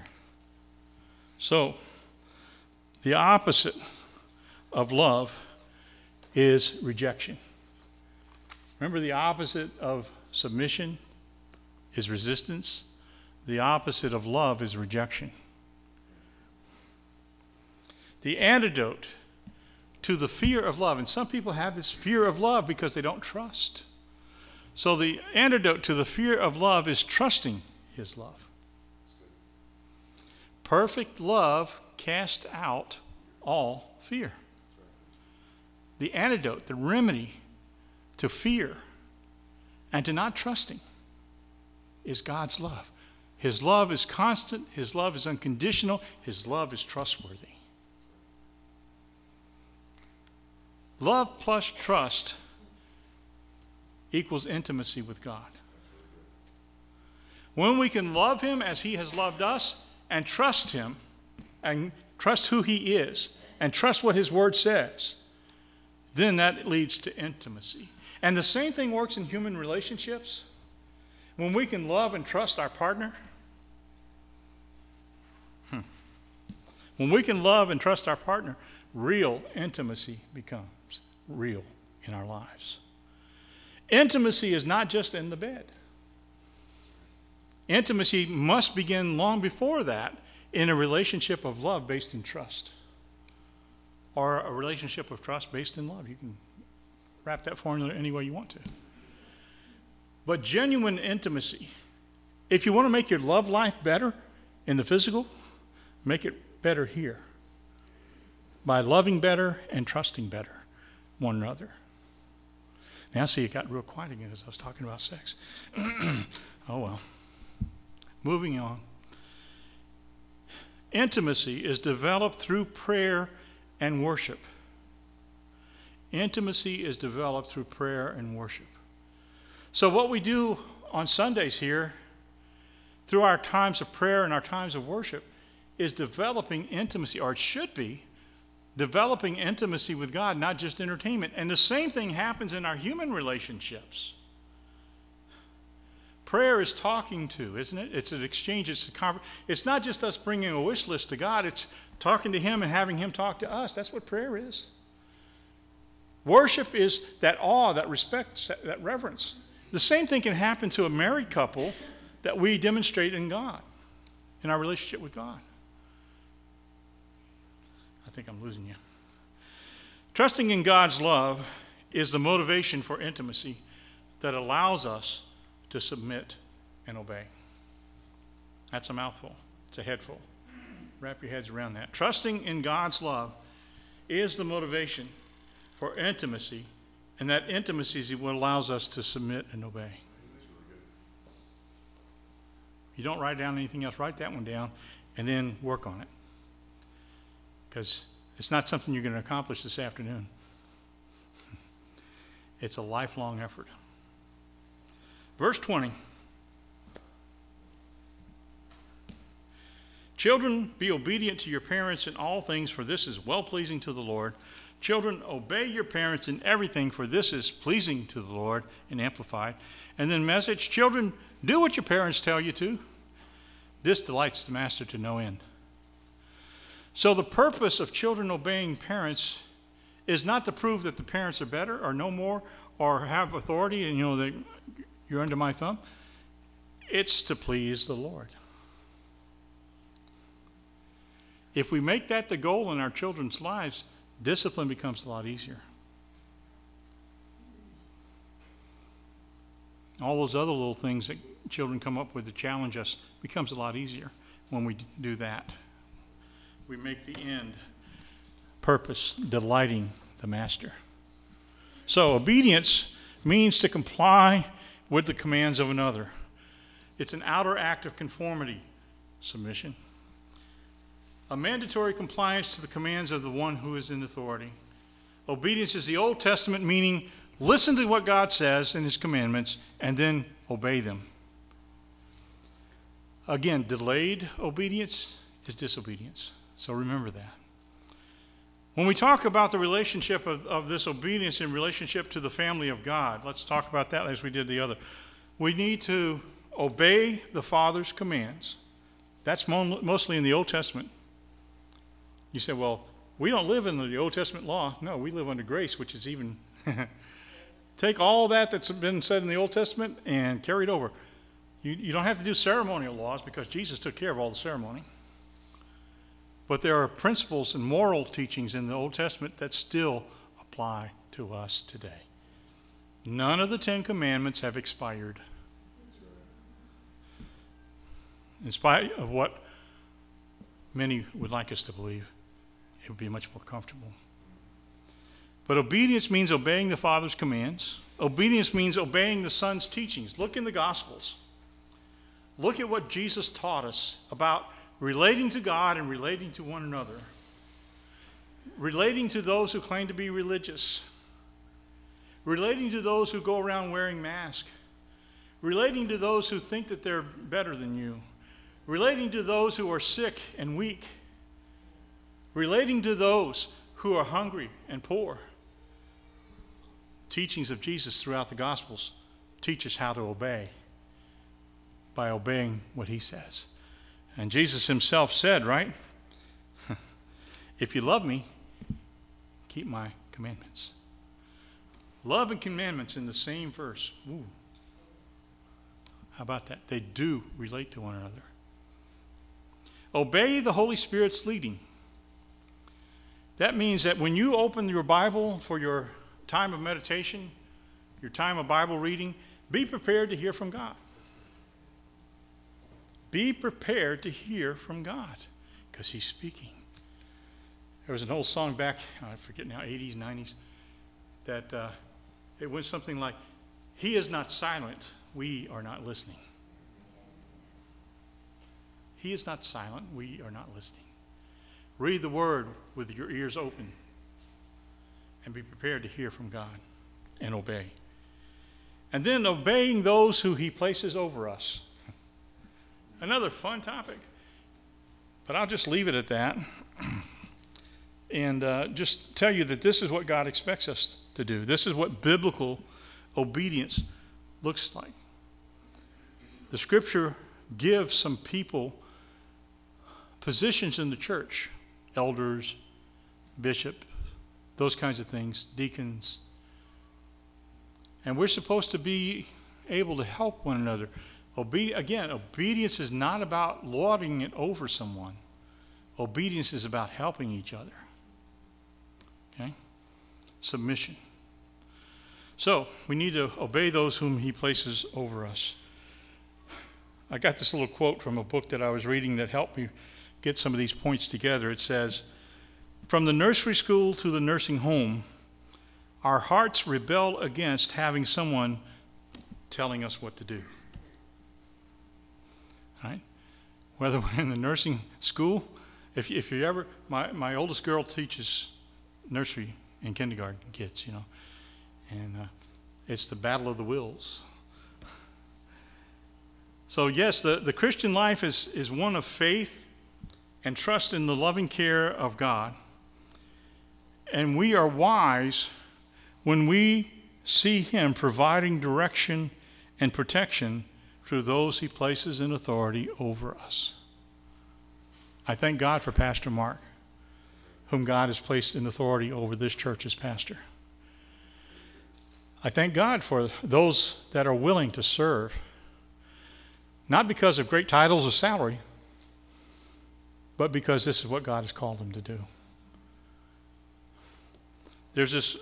So, the opposite of love is rejection. Remember, the opposite of submission is resistance, the opposite of love is rejection. The antidote to the fear of love, and some people have this fear of love because they don't trust. So, the antidote to the fear of love is trusting His love. Perfect love casts out all fear. The antidote, the remedy to fear and to not trusting is God's love. His love is constant, His love is unconditional, His love is trustworthy. Love plus trust equals intimacy with God. When we can love Him as He has loved us and trust Him and trust who He is and trust what His Word says, then that leads to intimacy. And the same thing works in human relationships. When we can love and trust our partner, hmm. when we can love and trust our partner, real intimacy becomes real in our lives. Intimacy is not just in the bed. Intimacy must begin long before that in a relationship of love based in trust or a relationship of trust based in love. You can wrap that formula any way you want to. But genuine intimacy, if you want to make your love life better in the physical, make it better here by loving better and trusting better one another. Now, see, it got real quiet again as I was talking about sex. oh, well. Moving on. Intimacy is developed through prayer and worship. Intimacy is developed through prayer and worship. So, what we do on Sundays here, through our times of prayer and our times of worship, is developing intimacy, or it should be developing intimacy with God, not just entertainment. And the same thing happens in our human relationships. Prayer is talking to, isn't it? It's an exchange. It's a conver- It's not just us bringing a wish list to God. It's talking to Him and having Him talk to us. That's what prayer is. Worship is that awe, that respect, that reverence. The same thing can happen to a married couple that we demonstrate in God, in our relationship with God. I think I'm losing you. Trusting in God's love is the motivation for intimacy that allows us to submit and obey. That's a mouthful, it's a headful. Wrap your heads around that. Trusting in God's love is the motivation for intimacy, and that intimacy is what allows us to submit and obey. You don't write down anything else, write that one down and then work on it. Because it's not something you're going to accomplish this afternoon, it's a lifelong effort. Verse 20. Children, be obedient to your parents in all things, for this is well pleasing to the Lord. Children, obey your parents in everything, for this is pleasing to the Lord, and amplified. And then, message Children, do what your parents tell you to. This delights the master to no end. So, the purpose of children obeying parents is not to prove that the parents are better or know more or have authority and, you know, that you're under my thumb. It's to please the Lord. If we make that the goal in our children's lives, discipline becomes a lot easier. All those other little things that children come up with to challenge us becomes a lot easier when we do that. We make the end purpose delighting the master. So, obedience means to comply with the commands of another. It's an outer act of conformity, submission. A mandatory compliance to the commands of the one who is in authority. Obedience is the Old Testament meaning listen to what God says in His commandments and then obey them. Again, delayed obedience is disobedience. So remember that. When we talk about the relationship of, of this obedience in relationship to the family of God, let's talk about that as we did the other. We need to obey the Father's commands. That's mostly in the Old Testament. You say, well, we don't live in the Old Testament law. No, we live under grace, which is even. Take all that that's been said in the Old Testament and carry it over. You, you don't have to do ceremonial laws because Jesus took care of all the ceremony. But there are principles and moral teachings in the Old Testament that still apply to us today. None of the Ten Commandments have expired. In spite of what many would like us to believe, it would be much more comfortable. But obedience means obeying the Father's commands. Obedience means obeying the Son's teachings. Look in the Gospels. Look at what Jesus taught us about relating to God and relating to one another, relating to those who claim to be religious, relating to those who go around wearing masks, relating to those who think that they're better than you, relating to those who are sick and weak, relating to those who are hungry and poor. Teachings of Jesus throughout the Gospels teach us how to obey by obeying what he says. And Jesus himself said, right? if you love me, keep my commandments. Love and commandments in the same verse. Ooh. How about that? They do relate to one another. Obey the Holy Spirit's leading. That means that when you open your Bible for your time of meditation, your time of Bible reading, be prepared to hear from God. Be prepared to hear from God because He's speaking. There was an old song back, I forget now, 80s, 90s, that uh, it went something like, He is not silent, we are not listening. He is not silent, we are not listening. Read the word with your ears open and be prepared to hear from God and obey. And then obeying those who He places over us. Another fun topic. But I'll just leave it at that and uh, just tell you that this is what God expects us to do. This is what biblical obedience looks like. The scripture gives some people positions in the church elders, bishop, those kinds of things, deacons. And we're supposed to be able to help one another. Again, obedience is not about lording it over someone. Obedience is about helping each other. Okay? Submission. So, we need to obey those whom he places over us. I got this little quote from a book that I was reading that helped me get some of these points together. It says, From the nursery school to the nursing home, our hearts rebel against having someone telling us what to do right? Whether we're in the nursing school, if, if you ever, my, my oldest girl teaches nursery and kindergarten kids, you know, and uh, it's the battle of the wills. So, yes, the, the Christian life is, is one of faith and trust in the loving care of God. And we are wise when we see Him providing direction and protection through those he places in authority over us. I thank God for Pastor Mark, whom God has placed in authority over this church as pastor. I thank God for those that are willing to serve, not because of great titles or salary, but because this is what God has called them to do. There's this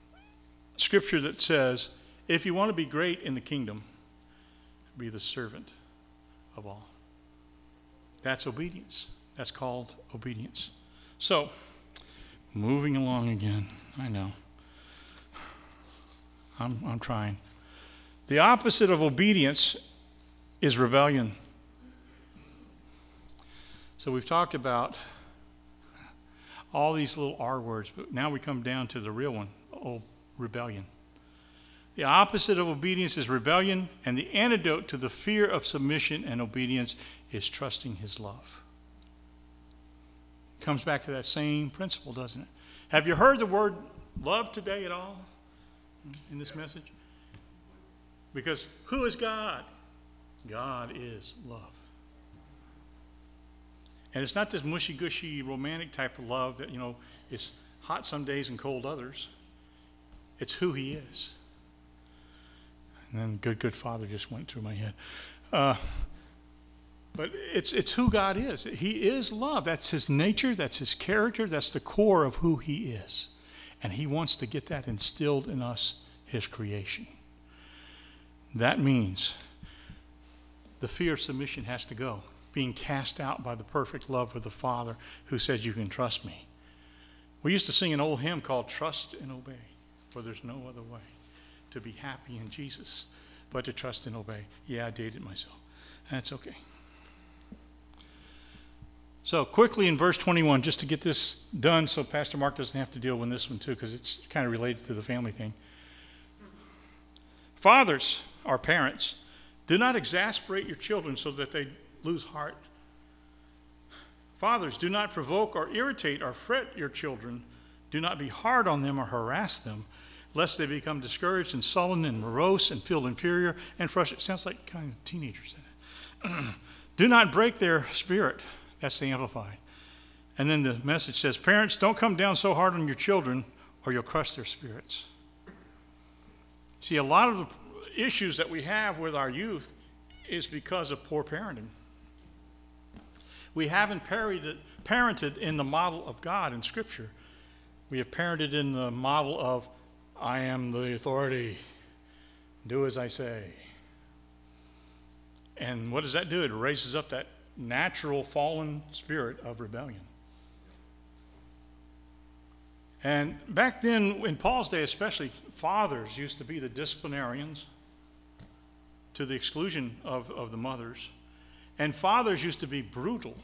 scripture that says, if you want to be great in the kingdom, be the servant of all. That's obedience. That's called obedience. So, moving along again. I know. I'm, I'm trying. The opposite of obedience is rebellion. So, we've talked about all these little R words, but now we come down to the real one oh, rebellion. The opposite of obedience is rebellion, and the antidote to the fear of submission and obedience is trusting His love. Comes back to that same principle, doesn't it? Have you heard the word love today at all in this message? Because who is God? God is love. And it's not this mushy gushy romantic type of love that, you know, is hot some days and cold others. It's who He is. And then good, good Father just went through my head. Uh, but it's, it's who God is. He is love. That's His nature, that's His character, that's the core of who He is. And He wants to get that instilled in us, His creation. That means the fear of submission has to go being cast out by the perfect love of the Father who says, You can trust me. We used to sing an old hymn called Trust and Obey, for there's no other way to be happy in Jesus but to trust and obey. Yeah, I dated myself. That's okay. So, quickly in verse 21, just to get this done so Pastor Mark doesn't have to deal with this one too, because it's kind of related to the family thing. Fathers, our parents, do not exasperate your children so that they lose heart. Fathers, do not provoke or irritate or fret your children. Do not be hard on them or harass them, lest they become discouraged and sullen and morose and feel inferior and frustrated. Sounds like kind of teenagers do not break their spirit. That's the Amplified. And then the message says, Parents, don't come down so hard on your children or you'll crush their spirits. See, a lot of the issues that we have with our youth is because of poor parenting. We haven't parented in the model of God in Scripture. We have parented in the model of, I am the authority, do as I say. And what does that do? It raises up that natural fallen spirit of rebellion. And back then, in Paul's day especially, fathers used to be the disciplinarians to the exclusion of, of the mothers. And fathers used to be brutal.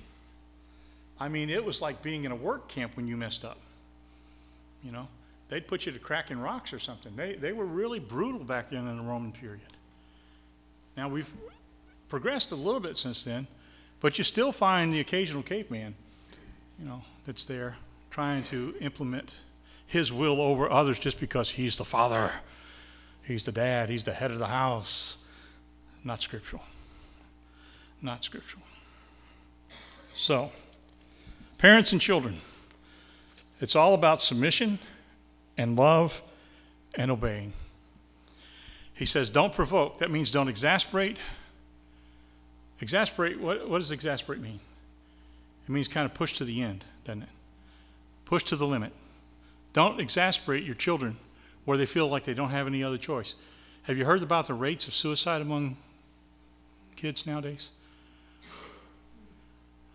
I mean, it was like being in a work camp when you messed up. You know, they'd put you to cracking rocks or something. They, they were really brutal back then in the Roman period. Now, we've progressed a little bit since then, but you still find the occasional caveman, you know, that's there trying to implement his will over others just because he's the father, he's the dad, he's the head of the house. Not scriptural not scriptural. So, parents and children, it's all about submission and love and obeying. He says, don't provoke. That means don't exasperate. Exasperate, what, what does exasperate mean? It means kind of push to the end, doesn't it? Push to the limit. Don't exasperate your children where they feel like they don't have any other choice. Have you heard about the rates of suicide among kids nowadays?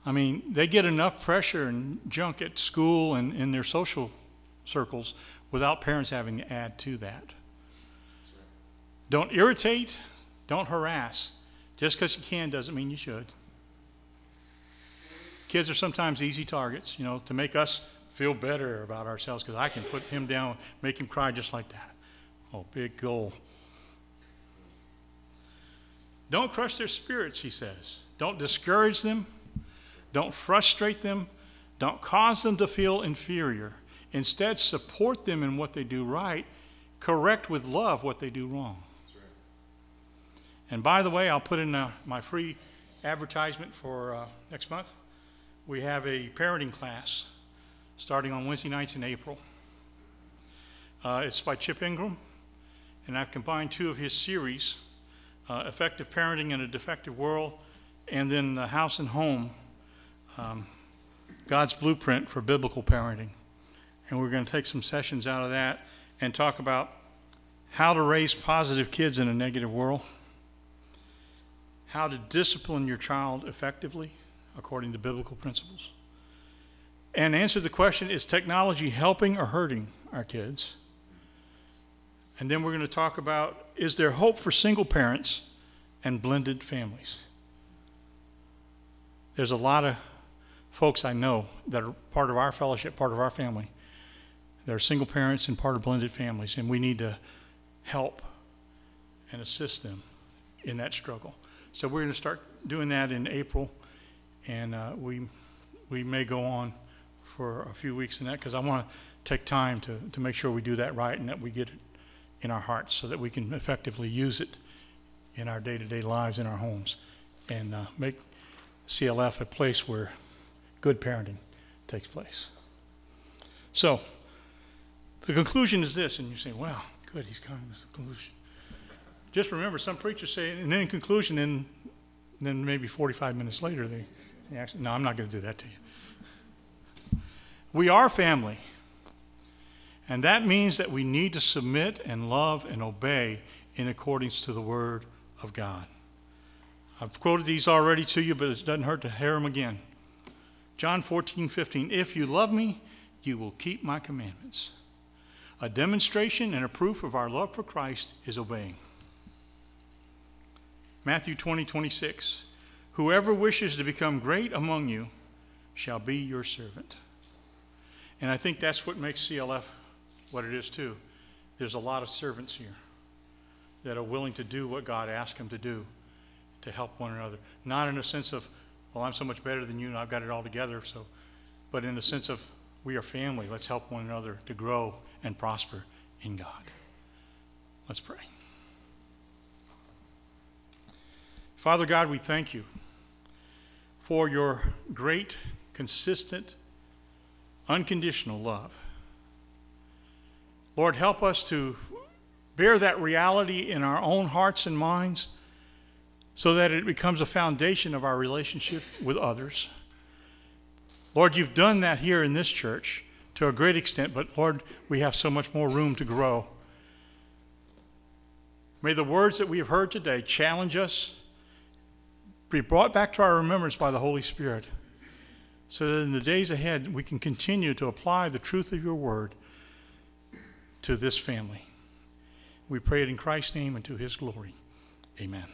I mean, they get enough pressure and junk at school and in their social circles without parents having to add to that. Don't irritate, don't harass. Just because you can doesn't mean you should. Kids are sometimes easy targets, you know, to make us feel better about ourselves because I can put him down, make him cry just like that. Oh, big goal. Don't crush their spirits, he says. Don't discourage them. Don't frustrate them. Don't cause them to feel inferior. Instead, support them in what they do right. Correct with love what they do wrong. Right. And by the way, I'll put in uh, my free advertisement for uh, next month. We have a parenting class starting on Wednesday nights in April. Uh, it's by Chip Ingram, and I've combined two of his series uh, Effective Parenting in a Defective World, and then House and Home um, God's blueprint for biblical parenting. And we're going to take some sessions out of that and talk about how to raise positive kids in a negative world, how to discipline your child effectively according to biblical principles, and answer the question is technology helping or hurting our kids? And then we're going to talk about is there hope for single parents and blended families? There's a lot of folks I know that are part of our fellowship, part of our family. They're single parents and part of blended families, and we need to help and assist them in that struggle. So we're going to start doing that in April, and uh, we we may go on for a few weeks in that because I want to take time to, to make sure we do that right and that we get it in our hearts so that we can effectively use it in our day-to-day lives in our homes and uh, make CLF a place where good parenting takes place. So, the conclusion is this, and you say, wow, good, he's coming to the conclusion. Just remember, some preachers say, and then in conclusion, and then maybe 45 minutes later, they, they actually, no, I'm not going to do that to you. We are family. And that means that we need to submit and love and obey in accordance to the Word of God. I've quoted these already to you, but it doesn't hurt to hear them again. John 14, 15. If you love me, you will keep my commandments. A demonstration and a proof of our love for Christ is obeying. Matthew 20, 26. Whoever wishes to become great among you shall be your servant. And I think that's what makes CLF what it is, too. There's a lot of servants here that are willing to do what God asked them to do to help one another. Not in a sense of, well, I'm so much better than you and I've got it all together, so, but in the sense of, we are family. Let's help one another to grow and prosper in God. Let's pray. Father God, we thank you for your great, consistent, unconditional love. Lord, help us to bear that reality in our own hearts and minds so that it becomes a foundation of our relationship with others. Lord, you've done that here in this church to a great extent, but Lord, we have so much more room to grow. May the words that we have heard today challenge us, be brought back to our remembrance by the Holy Spirit, so that in the days ahead we can continue to apply the truth of your word to this family. We pray it in Christ's name and to his glory. Amen.